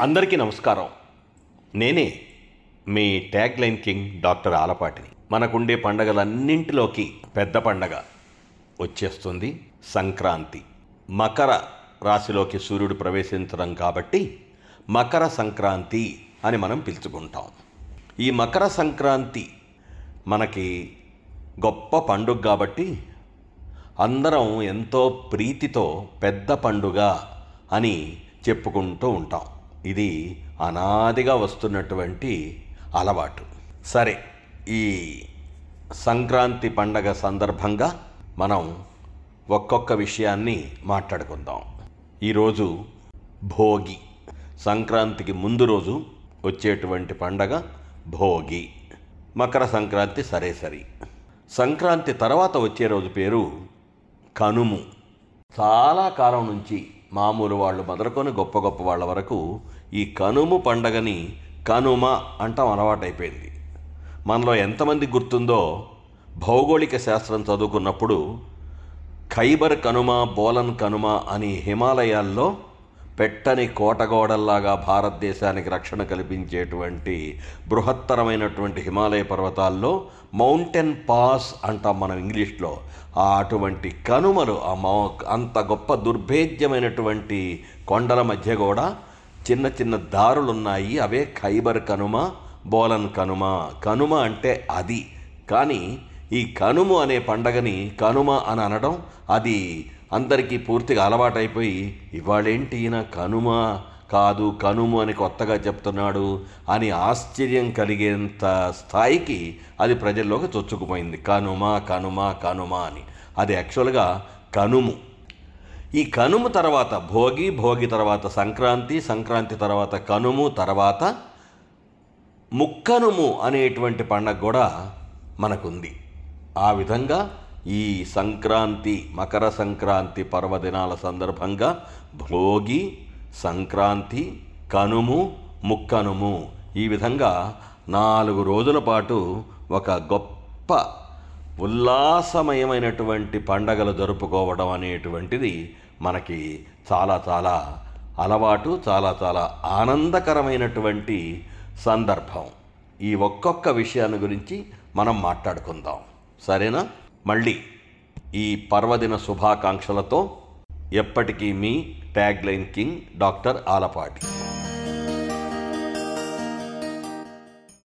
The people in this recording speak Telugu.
అందరికీ నమస్కారం. నేనే మీ ట్యాగ్ లైన్ కింగ్ డాక్టర్ ఆలపాటిని. మనకుండే పండగలన్నింటిలోకి పెద్ద పండగ వచ్చేస్తుంది సంక్రాంతి. మకర రాశిలోకి సూర్యుడు ప్రవేశించడం కాబట్టి మకర సంక్రాంతి అని మనం పిలుచుకుంటాం. ఈ మకర సంక్రాంతి మనకి గొప్ప పండుగ కాబట్టి అందరం ఎంతో ప్రీతితో పెద్ద పండుగ అని చెప్పుకుంటూ ఉంటాం. ఇది అనాదిగా వస్తున్నటువంటి అలవాటు. సరే ఈ సంక్రాంతి పండగ సందర్భంగా మనం ఒక్కొక్క విషయాన్ని మాట్లాడుకుందాం. ఈరోజు భోగి. సంక్రాంతికి ముందు రోజు వచ్చేటువంటి పండగ భోగి. మకర సంక్రాంతి సరే సరి. సంక్రాంతి తర్వాత వచ్చే రోజు పేరు కనుము. చాలా కాలం నుంచి మామూలు వాళ్ళు మొదలుకొని గొప్ప గొప్ప వాళ్ళ వరకు ఈ కనుము పండగని కనుమ అంటాం అలవాటైపోయింది. మనలో ఎంతమంది గుర్తుందో భౌగోళిక శాస్త్రం చదువుకున్నప్పుడు ఖైబర్ కనుమ బోలన్ కనుమ అని హిమాలయాల్లో పెట్టని కోటగోడల్లాగా భారతదేశానికి రక్షణ కల్పించేటువంటి బృహత్తరమైనటువంటి హిమాలయ పర్వతాల్లో మౌంటైన్ పాస్ అంటాం మనం ఇంగ్లీష్లో. ఆ అటువంటి కనుమలు ఆ మౌ అంత గొప్ప దుర్భేద్యమైనటువంటి కొండల మధ్య కూడా చిన్న చిన్న దారులు ఉన్నాయి అవే ఖైబర్ కనుమ బోలన్ కనుమ. కనుమ అంటే అది. కానీ ఈ కనుము అనే పండగని కనుమ అని అనడం అది అందరికీ పూర్తిగా అలవాటైపోయి ఇవాళేంటి ఈయన కనుమ? కాదు కనుము అని కొత్తగా చెప్తున్నాడు అని ఆశ్చర్యం కలిగేంత స్థాయికి అది ప్రజల్లోకి చొచ్చుకుపోయింది. కనుమ కనుమ కనుమ అని. అది యాక్చువల్గా కనుము. ఈ కనుము తర్వాత భోగి భోగి తర్వాత సంక్రాంతి సంక్రాంతి తర్వాత కనుము తర్వాత ముక్కనుము అనేటువంటి పండగ కూడా మనకుంది. ఆ విధంగా ఈ సంక్రాంతి మకర సంక్రాంతి పర్వదినాల సందర్భంగా భోగి సంక్రాంతి కనుము ముక్కనుము ఈ విధంగా నాలుగు రోజుల పాటు ఒక గొప్ప ఉల్లాసమయమైనటువంటి పండగలు జరుపుకోవడం అనేటువంటిది మనకి చాలా చాలా అలవాటు చాలా చాలా ఆనందకరమైనటువంటి సందర్భం. ఈ ఒక్కొక్క విషయాన్ని గురించి మనం మాట్లాడుకుందాం. సరేనా? మళ్ళీ ఈ పర్వదిన శుభాకాంక్షలతో ఎప్పటికీ మీ tag line king doctor Alapati.